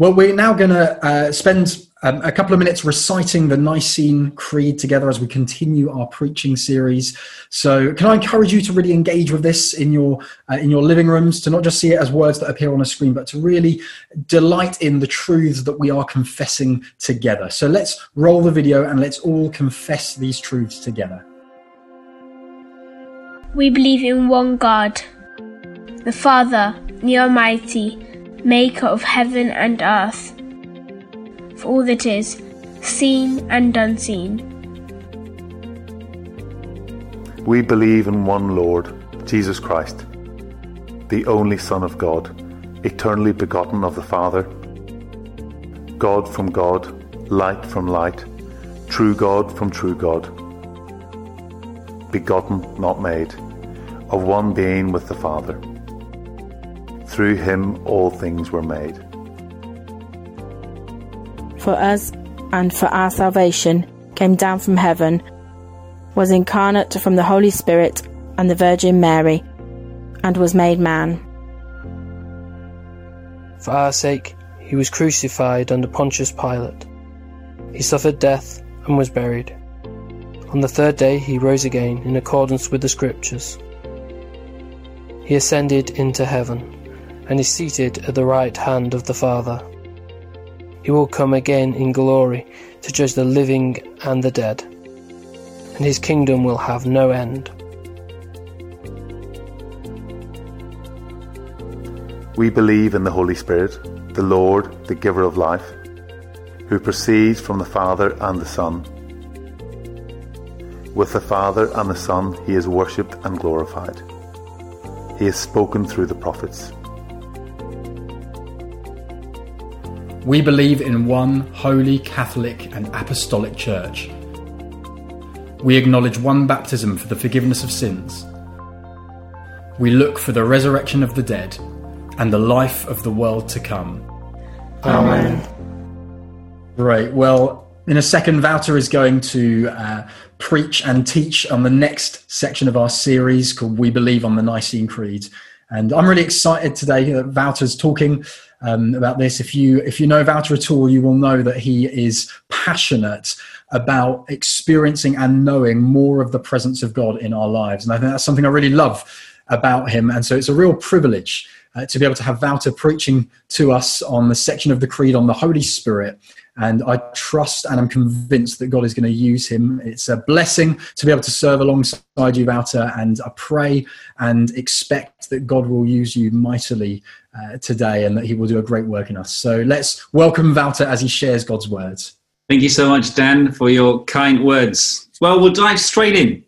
Well, we're now going to uh, spend um, a couple of minutes reciting the Nicene Creed together as we continue our preaching series. So, can I encourage you to really engage with this in your uh, in your living rooms, to not just see it as words that appear on a screen, but to really delight in the truths that we are confessing together. So, let's roll the video and let's all confess these truths together. We believe in one God, the Father, the Almighty, Maker of heaven and earth for all that is, seen and unseen. We believe in one Lord, Jesus Christ, the only Son of God, eternally begotten of the Father, God from God, light from light, true God from true God, begotten, not made, of one being with the Father. Through him all things were made for us and for our salvation, came down from heaven, was incarnate from the Holy Spirit and the Virgin Mary, and was made man. For our sake, he was crucified under Pontius Pilate. He suffered death and was buried. On the third day, he rose again in accordance with the Scriptures. He ascended into heaven and is seated at the right hand of the Father. He will come again in glory to judge the living and the dead, and his kingdom will have no end. We believe in the Holy Spirit, the Lord, the giver of life, who proceeds from the Father and the Son. With the Father and the Son he is worshipped and glorified. He has spoken through the prophets. We believe in one holy, Catholic, and Apostolic Church. We acknowledge one baptism for the forgiveness of sins. We look for the resurrection of the dead and the life of the world to come. Amen. Right, well, in a second, Wouter is going to uh, preach and teach on the next section of our series called We Believe on the Nicene Creed. And I'm really excited today that Wouter's talking um, about this. If you if you know Wouter at all, you will know that he is passionate about experiencing and knowing more of the presence of God in our lives, and I think that's something I really love about him. And so it's a real privilege uh, to be able to have Wouter preaching to us on the section of the Creed on the Holy Spirit and I trust and I'm convinced that God is going to use him. It's a blessing to be able to serve alongside you, Wouter, and I pray and expect that God will use you mightily uh, today and that he will do a great work in us. So let's welcome Wouter as he shares God's words. Thank you so much, Dan, for your kind words. Well, we'll dive straight in.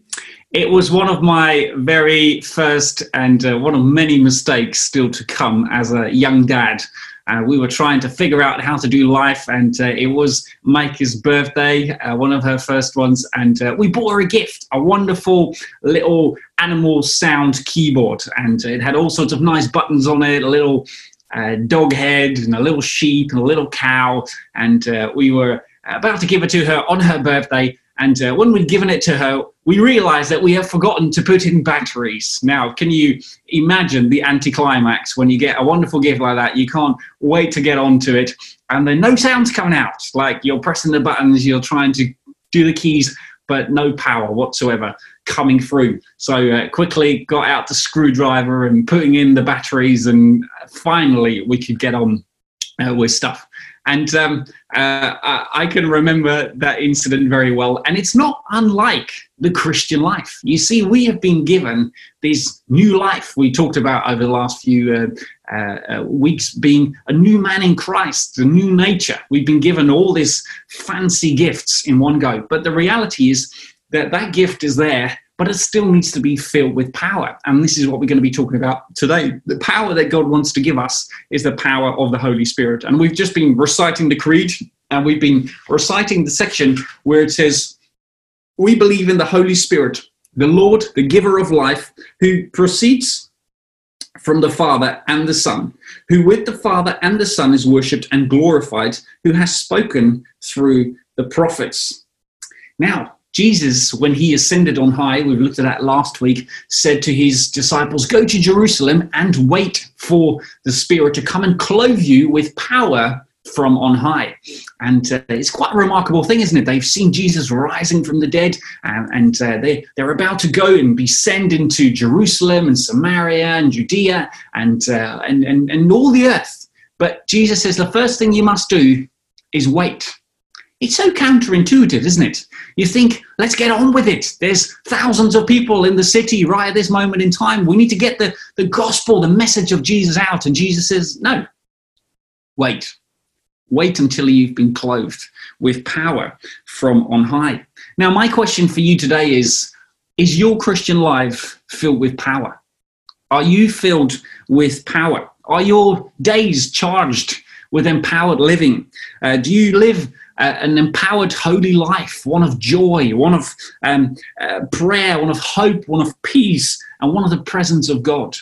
It was one of my very first and uh, one of many mistakes still to come as a young dad uh, we were trying to figure out how to do life, and uh, it was Micah's birthday, uh, one of her first ones, and uh, we bought her a gift, a wonderful little animal sound keyboard, and it had all sorts of nice buttons on it, a little uh, dog head, and a little sheep, and a little cow, and we were about to give it to her on her birthday. And uh, when we'd given it to her, we realized that we have forgotten to put in batteries. Now, can you imagine the anticlimax when you get a wonderful gift like that? You can't wait to get onto it, and then no sounds coming out. Like you're pressing the buttons, you're trying to do the keys, but no power whatsoever coming through. So uh, quickly got out the screwdriver and putting in the batteries, and finally we could get on uh, with stuff. And um, uh, I can remember that incident very well. And it's not unlike the Christian life. You see, we have been given this new life we talked about over the last few uh, uh, uh, weeks, being a new man in Christ, a new nature. We've been given all these fancy gifts in one go. But the reality is that that gift is there but it still needs to be filled with power. And this is what we're going to be talking about today. The power that God wants to give us is the power of the Holy Spirit. And we've just been reciting the Creed, and we've been reciting the section where it says, We believe in the Holy Spirit, the Lord, the giver of life, who proceeds from the Father and the Son, who with the Father and the Son is worshipped and glorified, who has spoken through the prophets. Now, Jesus, when he ascended on high, we looked at that last week, said to his disciples, Go to Jerusalem and wait for the Spirit to come and clothe you with power from on high. And uh, it's quite a remarkable thing, isn't it? They've seen Jesus rising from the dead, and, and uh, they, they're about to go and be sent into Jerusalem and Samaria and Judea and, uh, and, and, and all the earth. But Jesus says the first thing you must do is wait. It's so counterintuitive, isn't it? You think, let's get on with it. There's thousands of people in the city right at this moment in time. We need to get the, the gospel, the message of Jesus out. And Jesus says, no, wait. Wait until you've been clothed with power from on high. Now, my question for you today is Is your Christian life filled with power? Are you filled with power? Are your days charged with empowered living? Uh, do you live uh, an empowered holy life, one of joy, one of um, uh, prayer, one of hope, one of peace, and one of the presence of God?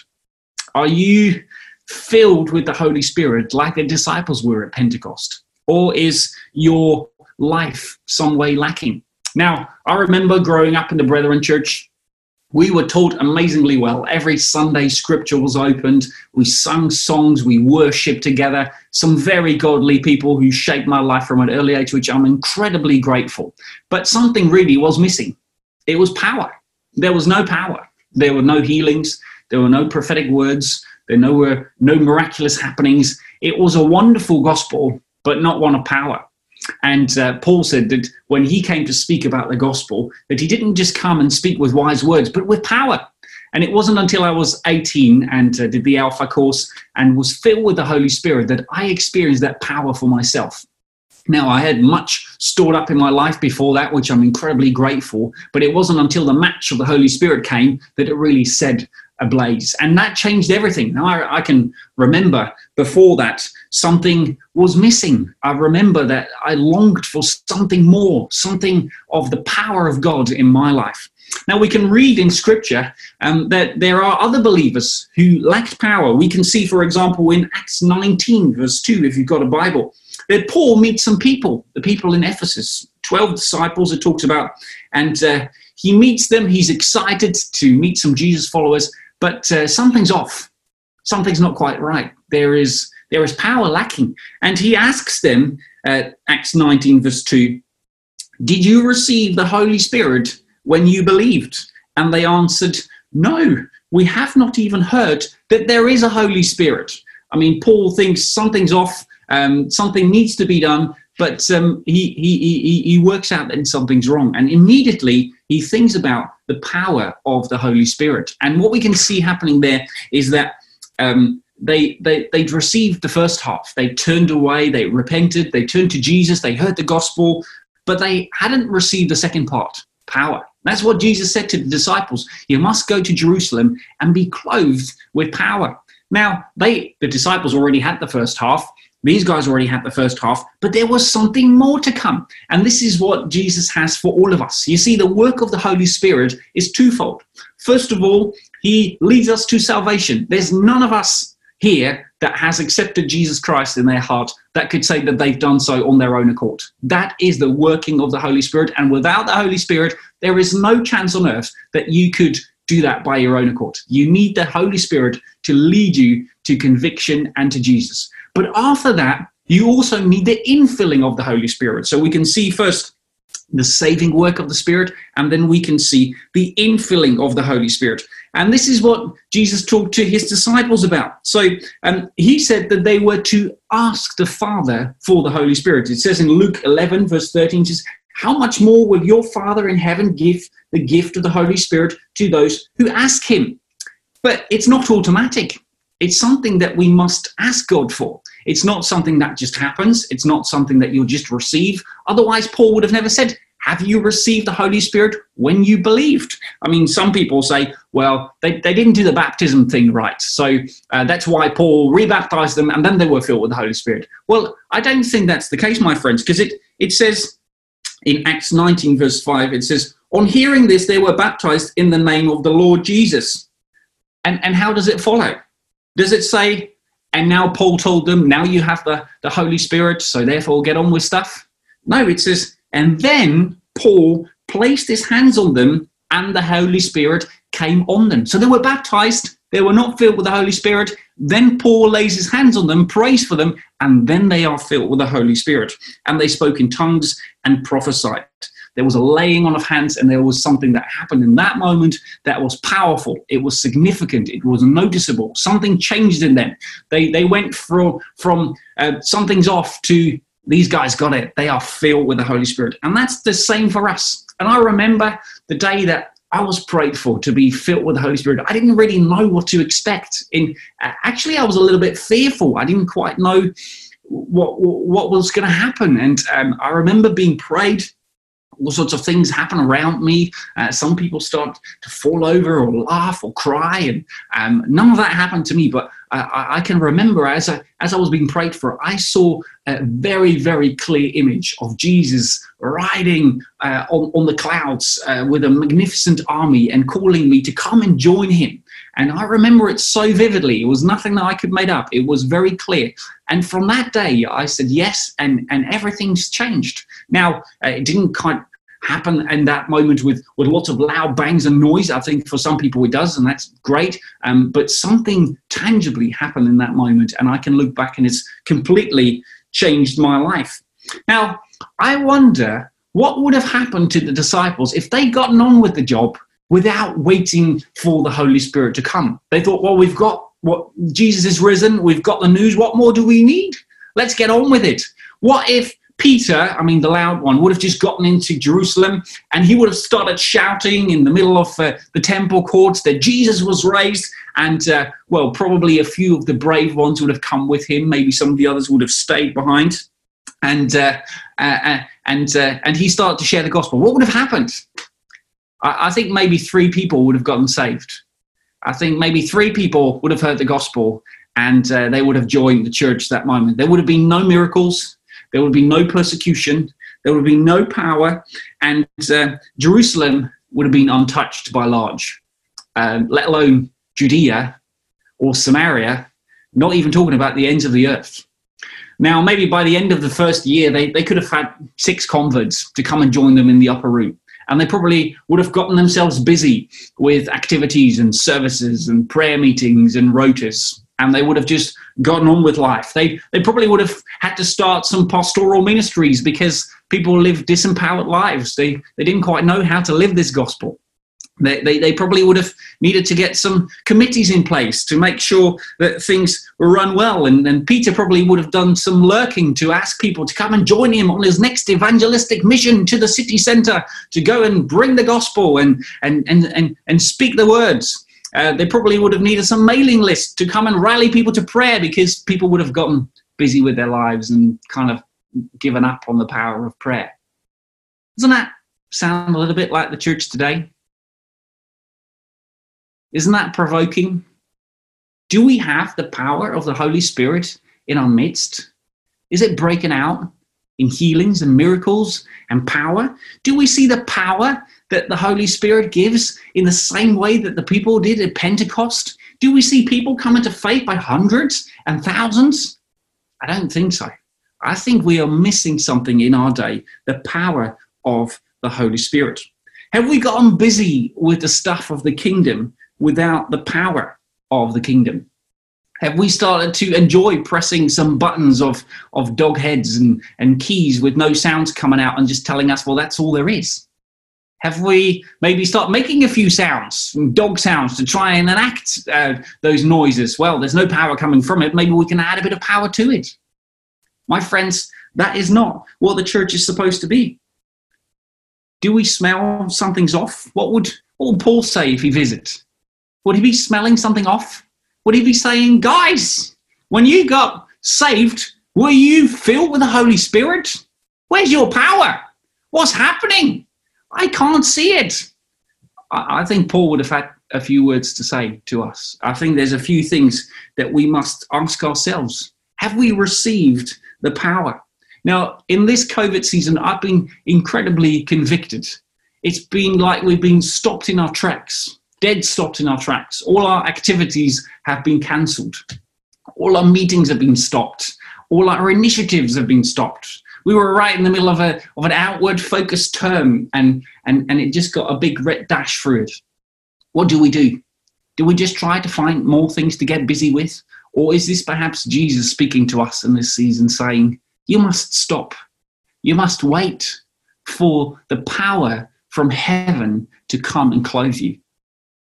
Are you filled with the Holy Spirit like the disciples were at Pentecost? Or is your life some way lacking? Now, I remember growing up in the Brethren Church we were taught amazingly well. Every Sunday, scripture was opened. We sung songs. We worshiped together. Some very godly people who shaped my life from an early age, which I'm incredibly grateful. But something really was missing. It was power. There was no power. There were no healings. There were no prophetic words. There were no miraculous happenings. It was a wonderful gospel, but not one of power. And uh, Paul said that when he came to speak about the gospel, that he didn't just come and speak with wise words, but with power. And it wasn't until I was 18 and uh, did the Alpha course and was filled with the Holy Spirit that I experienced that power for myself. Now, I had much stored up in my life before that, which I'm incredibly grateful, but it wasn't until the match of the Holy Spirit came that it really said ablaze. And that changed everything. Now, I, I can remember before that something was missing. I remember that I longed for something more, something of the power of God in my life. Now, we can read in scripture um, that there are other believers who lacked power. We can see, for example, in Acts 19, verse 2, if you've got a Bible, that Paul meets some people, the people in Ephesus, 12 disciples, it talks about, and uh, he meets them. He's excited to meet some Jesus followers, but uh, something's off. Something's not quite right. There is there is power lacking. And he asks them, uh, Acts 19, verse 2, Did you receive the Holy Spirit when you believed? And they answered, No, we have not even heard that there is a Holy Spirit. I mean, Paul thinks something's off, um, something needs to be done, but um, he, he, he, he works out that something's wrong. And immediately he thinks about the power of the Holy Spirit. And what we can see happening there is that um, they, they, they'd received the first half. They turned away, they repented, they turned to Jesus, they heard the gospel, but they hadn't received the second part power. That's what Jesus said to the disciples. You must go to Jerusalem and be clothed with power. Now, they, the disciples already had the first half. These guys already had the first half, but there was something more to come. And this is what Jesus has for all of us. You see, the work of the Holy Spirit is twofold. First of all, he leads us to salvation. There's none of us here that has accepted Jesus Christ in their heart that could say that they've done so on their own accord. That is the working of the Holy Spirit. And without the Holy Spirit, there is no chance on earth that you could do that by your own accord. You need the Holy Spirit to lead you to conviction and to Jesus. But after that, you also need the infilling of the Holy Spirit. So we can see first the saving work of the Spirit, and then we can see the infilling of the Holy Spirit. And this is what Jesus talked to his disciples about. So um, he said that they were to ask the Father for the Holy Spirit. It says in Luke 11, verse 13, says, How much more will your Father in heaven give the gift of the Holy Spirit to those who ask him? But it's not automatic. It's something that we must ask God for. It's not something that just happens. It's not something that you'll just receive. Otherwise, Paul would have never said, have you received the Holy Spirit when you believed? I mean, some people say, well, they, they didn't do the baptism thing right. So uh, that's why Paul rebaptized them and then they were filled with the Holy Spirit. Well, I don't think that's the case, my friends, because it, it says in Acts 19, verse 5, it says, On hearing this, they were baptized in the name of the Lord Jesus. And, and how does it follow? Does it say, and now Paul told them, now you have the, the Holy Spirit, so therefore get on with stuff? No, it says, and then Paul placed his hands on them and the Holy Spirit came on them. So they were baptized they were not filled with the Holy Spirit. Then Paul lays his hands on them, prays for them, and then they are filled with the Holy Spirit. And they spoke in tongues and prophesied. There was a laying on of hands, and there was something that happened in that moment that was powerful. It was significant. It was noticeable. Something changed in them. They they went from from uh, something's off to these guys got it. They are filled with the Holy Spirit, and that's the same for us. And I remember the day that I was prayed for to be filled with the Holy Spirit. I didn't really know what to expect. In actually, I was a little bit fearful. I didn't quite know what what was going to happen. And um, I remember being prayed. All sorts of things happen around me. Uh, some people start to fall over or laugh or cry, and um, none of that happened to me. But I, I, can remember as I, as I was being prayed for, I saw a very, very clear image of Jesus riding uh, on, on the clouds uh, with a magnificent army and calling me to come and join him. And I remember it so vividly. It was nothing that I could make up. It was very clear. And from that day, I said yes, and, and everything's changed. Now, uh, it didn't quite happen in that moment with, with lots of loud bangs and noise. I think for some people it does, and that's great. Um, but something tangibly happened in that moment, and I can look back and it's completely changed my life. Now, I wonder what would have happened to the disciples if they'd gotten on with the job without waiting for the Holy Spirit to come. They thought, well, we've got what Jesus is risen, we've got the news, what more do we need? Let's get on with it. What if Peter, I mean, the loud one, would have just gotten into Jerusalem and he would have started shouting in the middle of uh, the temple courts that Jesus was raised. And, uh, well, probably a few of the brave ones would have come with him. Maybe some of the others would have stayed behind. And, uh, uh, uh and, uh, and he started to share the gospel. What would have happened? I, I think maybe three people would have gotten saved. I think maybe three people would have heard the gospel and they would have joined the church that moment. There would have been no miracles there would be no persecution. There would be no power. And uh, Jerusalem would have been untouched by large, um, let alone Judea or Samaria, not even talking about the ends of the earth. Now, maybe by the end of the first year, they, they could have had six converts to come and join them in the upper room. And they probably would have gotten themselves busy with activities and services and prayer meetings and rotas and they would have just gotten on with life. They they probably would have had to start some pastoral ministries because people live disempowered lives. They they didn't quite know how to live this gospel. They, they, they probably would have needed to get some committees in place to make sure that things were run well. And, and Peter probably would have done some lurking to ask people to come and join him on his next evangelistic mission to the city centre to go and bring the gospel and, and, and, and, and speak the words. Uh, they probably would have needed some mailing list to come and rally people to prayer because people would have gotten busy with their lives and kind of given up on the power of prayer. Doesn't that sound a little bit like the church today? Isn't that provoking? Do we have the power of the Holy Spirit in our midst? Is it breaking out in healings and miracles and power? Do we see the power that the Holy Spirit gives in the same way that the people did at Pentecost? Do we see people coming to faith by hundreds and thousands? I don't think so. I think we are missing something in our day the power of the Holy Spirit. Have we gotten busy with the stuff of the kingdom without the power of the kingdom? Have we started to enjoy pressing some buttons of, of dog heads and, and keys with no sounds coming out and just telling us, well, that's all there is? Have we maybe start making a few sounds, dog sounds, to try and enact uh, those noises? Well, there's no power coming from it. Maybe we can add a bit of power to it. My friends, that is not what the church is supposed to be. Do we smell something's off? What would, what would Paul say if he visits? Would he be smelling something off? Would he be saying, guys, when you got saved, were you filled with the Holy Spirit? Where's your power? What's happening? I can't see it. I, I think Paul would have had a few words to say to us. I think there's a few things that we must ask ourselves. Have we received the power? Now, in this COVID season, I've been incredibly convicted. It's been like we've been stopped in our tracks, dead stopped in our tracks. All our activities have been cancelled. All our meetings have been stopped. All our initiatives have been stopped we were right in the middle of a of an outward focused term and and and it just got a big red dash through it what do we do Do we just try to find more things to get busy with? Or is this perhaps Jesus speaking to us in this season saying, You must stop. You must wait for the power from heaven to come and clothe you.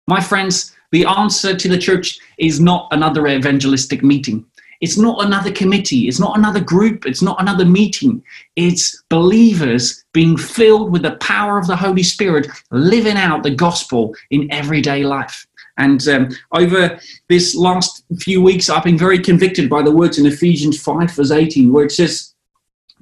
My friends, the answer to the church is not another evangelistic meeting. It's not another committee. It's not another group. It's not another meeting. It's believers being filled with the power of the Holy Spirit, living out the gospel in everyday life. And um, over this last few weeks, I've been very convicted by the words in Ephesians 5, verse 18, where it says,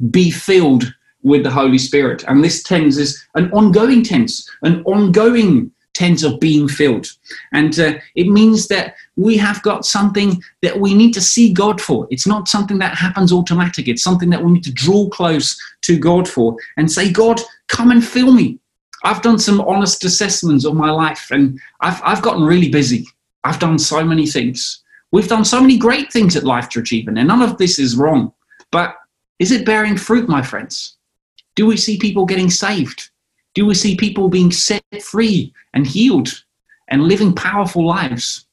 Be filled with the Holy Spirit. And this tense is an ongoing tense, an ongoing tense of being filled. And uh, it means that we have got something that we need to see God for. It's not something that happens automatic. It's something that we need to draw close to God for and say, God, come and fill me. I've done some honest assessments of my life and I've, I've gotten really busy. I've done so many things. We've done so many great things at Life Church, even, and none of this is wrong. But is it bearing fruit, my friends? Do we see people getting saved? Do we see people being set free and healed and living powerful lives?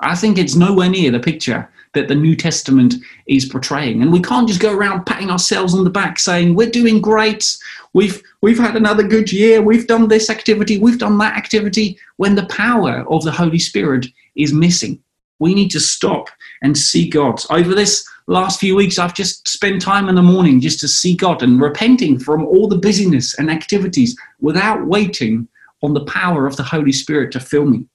I think it's nowhere near the picture that the New Testament is portraying. And we can't just go around patting ourselves on the back saying, we're doing great, we've, we've had another good year, we've done this activity, we've done that activity, when the power of the Holy Spirit is missing. We need to stop and see God. Over this last few weeks, I've just spent time in the morning just to see God and repenting from all the busyness and activities without waiting on the power of the Holy Spirit to fill me.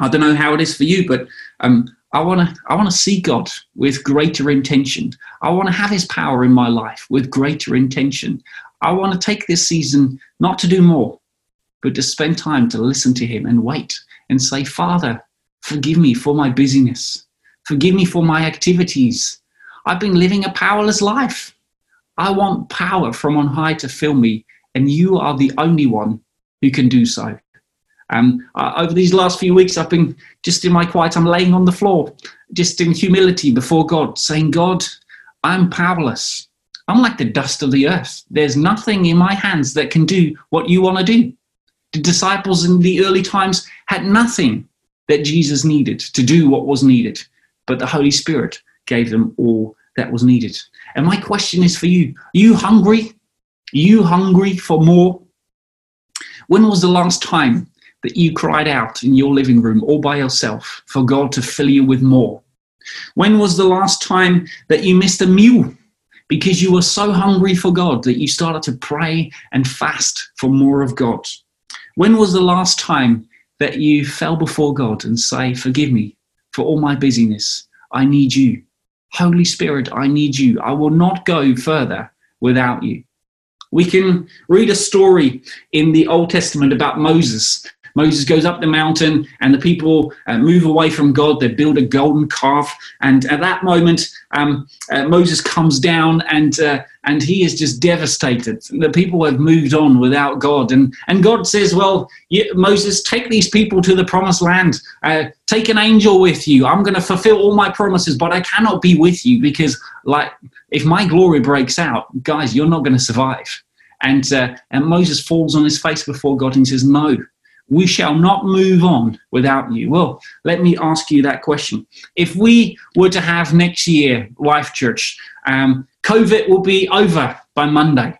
I don't know how it is for you, but um, I want to I want to see God with greater intention. I want to have His power in my life with greater intention. I want to take this season not to do more, but to spend time to listen to Him and wait and say, Father, forgive me for my busyness. Forgive me for my activities. I've been living a powerless life. I want power from on high to fill me, and you are the only one who can do so. Um, uh, over these last few weeks, I've been just in my quiet, I'm laying on the floor, just in humility before God, saying, God, I'm powerless. I'm like the dust of the earth. There's nothing in my hands that can do what you want to do. The disciples in the early times had nothing that Jesus needed to do what was needed, but the Holy Spirit gave them all that was needed. And my question is for you you hungry? You hungry for more? When was the last time that you cried out in your living room all by yourself for God to fill you with more? When was the last time that you missed a meal because you were so hungry for God that you started to pray and fast for more of God? When was the last time that you fell before God and say, Forgive me for all my busyness? I need you. Holy Spirit, I need you. I will not go further without you. We can read a story in the Old Testament about Moses Moses goes up the mountain and the people uh, move away from God. They build a golden calf. And at that moment, um, uh, Moses comes down and, uh, and he is just devastated. The people have moved on without God. And, and God says, Well, you, Moses, take these people to the promised land. Uh, take an angel with you. I'm going to fulfill all my promises, but I cannot be with you because, like, if my glory breaks out, guys, you're not going to survive. And, uh, and Moses falls on his face before God and says, No, we shall not move on without you. Well, let me ask you that question. If we were to have next year Life Church, um, COVID will be over by Monday.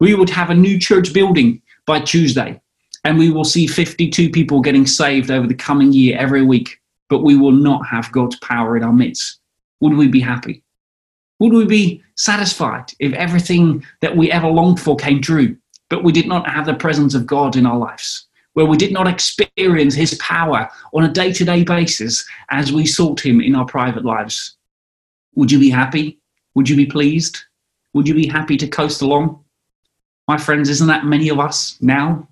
We would have a new church building by Tuesday, and we will see 52 people getting saved over the coming year every week, but we will not have God's power in our midst. Would we be happy? Would we be satisfied if everything that we ever longed for came true, but we did not have the presence of God in our lives? Where we did not experience his power on a day to day basis as we sought him in our private lives. Would you be happy? Would you be pleased? Would you be happy to coast along? My friends, isn't that many of us now?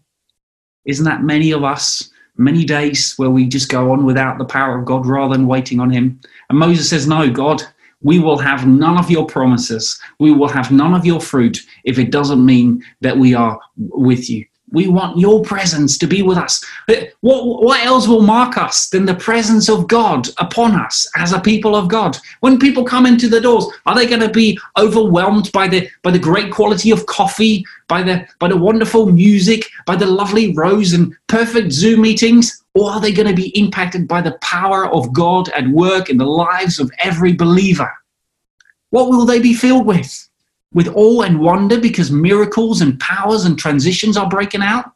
Isn't that many of us, many days where we just go on without the power of God rather than waiting on him? And Moses says, No, God, we will have none of your promises. We will have none of your fruit if it doesn't mean that we are with you. We want your presence to be with us. What, what else will mark us than the presence of God upon us as a people of God? When people come into the doors, are they going to be overwhelmed by the by the great quality of coffee, by the by the wonderful music, by the lovely rose and perfect Zoom meetings? Or are they going to be impacted by the power of God at work in the lives of every believer? What will they be filled with? With awe and wonder because miracles and powers and transitions are breaking out?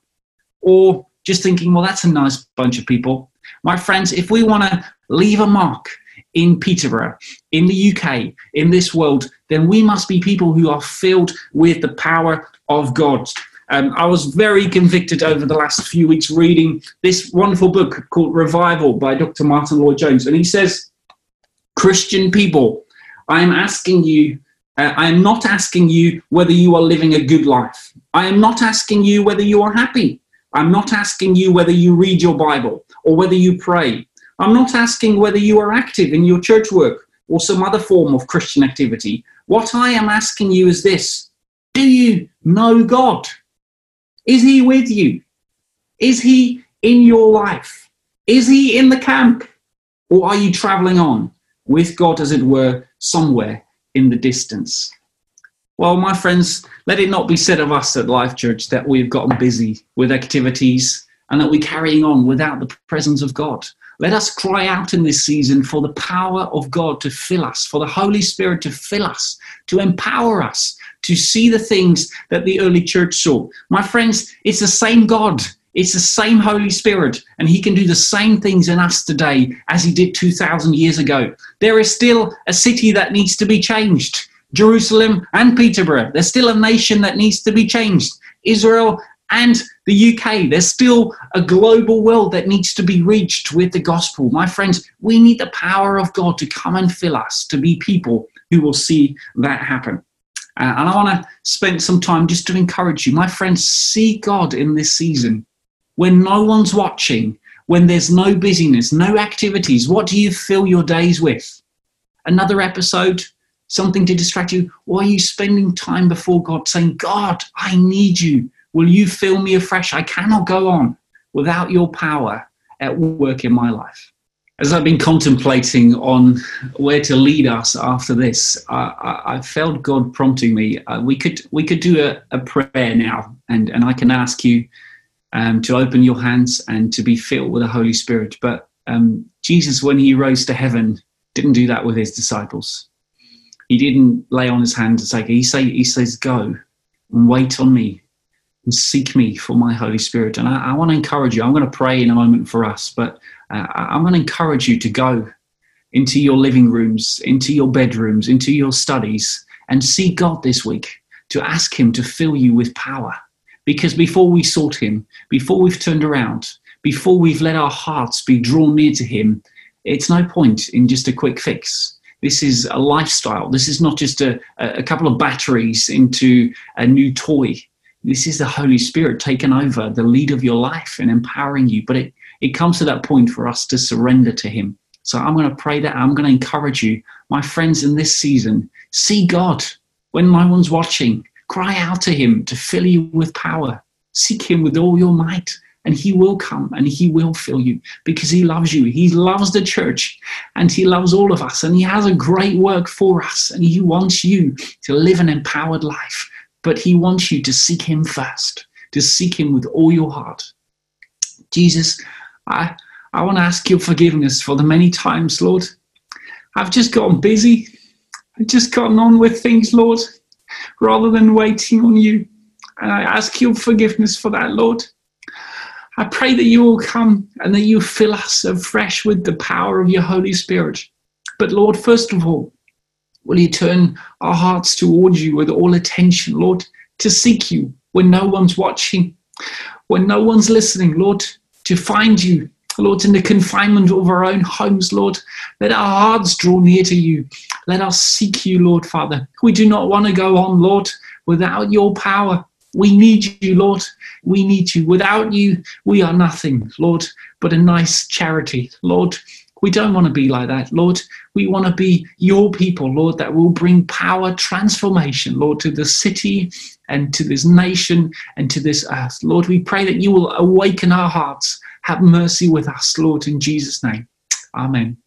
Or just thinking, well, that's a nice bunch of people. My friends, if we want to leave a mark in Peterborough, in the UK, in this world, then we must be people who are filled with the power of God. Um, I was very convicted over the last few weeks reading this wonderful book called Revival by Dr. Martyn Lloyd-Jones. And he says, Christian people, I am asking you, Uh, I am not asking you whether you are living a good life. I am not asking you whether you are happy. I'm not asking you whether you read your Bible or whether you pray. I'm not asking whether you are active in your church work or some other form of Christian activity. What I am asking you is this Do you know God? Is He with you? Is He in your life? Is He in the camp? Or are you traveling on with God, as it were, somewhere in the distance? Well, my friends, let it not be said of us at Life Church that we've gotten busy with activities and that we're carrying on without the presence of God. Let us cry out in this season for the power of God to fill us, for the Holy Spirit to fill us, to empower us to see the things that the early church saw. My friends, it's the same God. It's the same Holy Spirit, and He can do the same things in us today as He did 2,000 years ago. There is still a city that needs to be changed. Jerusalem and Peterborough. There's still a nation that needs to be changed. Israel and the UK. There's still a global world that needs to be reached with the gospel. My friends, we need the power of God to come and fill us to be people who will see that happen. Uh, and I want to spend some time just to encourage you. My friends, see God in this season. When no one's watching, when there's no busyness, no activities, what do you fill your days with? Another episode something to distract you? Or are you spending time before God saying, God, I need you. Will you fill me afresh? I cannot go on without your power at work in my life. As I've been contemplating on where to lead us after this, I, I felt God prompting me. Uh, we could we could do a, a, prayer now, and, and I can ask you um, to open your hands and to be filled with the Holy Spirit. But um, Jesus, when he rose to heaven, didn't do that with his disciples he didn't lay on his hands and say, he, say, he says, go and wait on me and seek me for my Holy Spirit. And I, I want to encourage you. I'm going to pray in a moment for us, but uh, I'm going to encourage you to go into your living rooms, into your bedrooms, into your studies, and see God this week to ask Him to fill you with power. Because before we sought Him, before we've turned around, before we've let our hearts be drawn near to Him, it's no point in just a quick fix. This is a lifestyle. This is not just a, a couple of batteries into a new toy. This is the Holy Spirit taking over the lead of your life and empowering you. But it, it comes to that point for us to surrender to Him. So I'm going to pray that. I'm going to encourage you, my friends, in this season, see God when no one's watching. Cry out to Him to fill you with power. Seek Him with all your might and he will come and he will fill you because he loves you. He loves the church and he loves all of us and he has a great work for us and he wants you to live an empowered life. But he wants you to seek him first, to seek him with all your heart. Jesus, I, I want to ask your forgiveness for the many times, Lord. I've just gotten busy. I've just gotten on with things, Lord, rather than waiting on you. And I ask your forgiveness for that, Lord. I pray that you will come and that you fill us afresh with the power of your Holy Spirit. But Lord, first of all, will you turn our hearts towards you with all attention, Lord, to seek you when no one's watching, when no one's listening, Lord, to find you, Lord, in the confinement of our own homes, Lord. Let our hearts draw near to you. Let us seek you, Lord Father. We do not want to go on, Lord, without your power. We need you, Lord. We need you. Without you, we are nothing, Lord, but a nice charity, Lord. We don't want to be like that, Lord. We want to be your people, Lord, that will bring power, transformation, Lord, to the city and to this nation and to this earth. Lord, we pray that you will awaken our hearts. Have mercy with us, Lord, in Jesus' name. Amen.